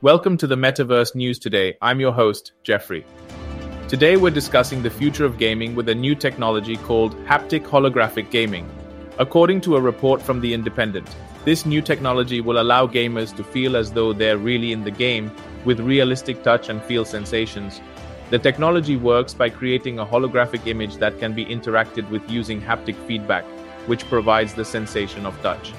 Welcome to the Metaverse News Today. I'm your host, Jeffrey. Today we're discussing the future of gaming with a new technology called haptic holographic gaming. According to a report from The Independent, this new technology will allow gamers to feel as though they're really in the game with realistic touch and feel sensations. The technology works by creating a holographic image that can be interacted with using haptic feedback, which provides the sensation of touch.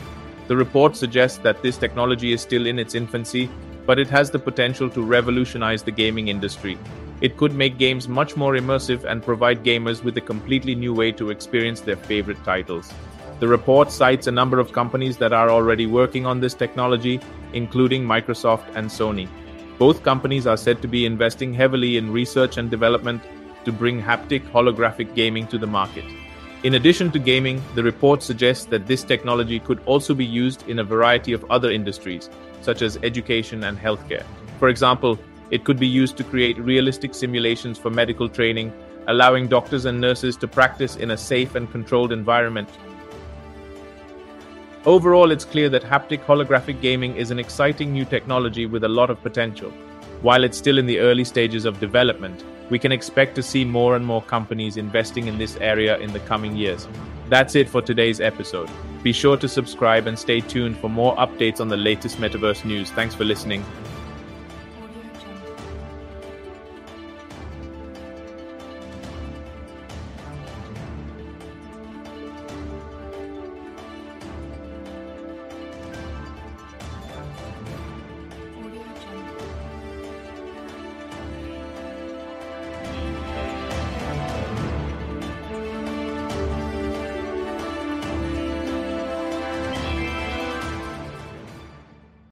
The report suggests that this technology is still in its infancy, but it has the potential to revolutionize the gaming industry. It could make games much more immersive and provide gamers with a completely new way to experience their favorite titles. The report cites a number of companies that are already working on this technology, including Microsoft and Sony. Both companies are said to be investing heavily in research and development to bring haptic holographic gaming to the market. In addition to gaming, the report suggests that this technology could also be used in a variety of other industries, such as education and healthcare. For example, it could be used to create realistic simulations for medical training, allowing doctors and nurses to practice in a safe and controlled environment. Overall, it's clear that haptic holographic gaming is an exciting new technology with a lot of potential. While it's still in the early stages of development, we can expect to see more and more companies investing in this area in the coming years. That's it for today's episode. Be sure to subscribe and stay tuned for more updates on the latest metaverse news. Thanks for listening.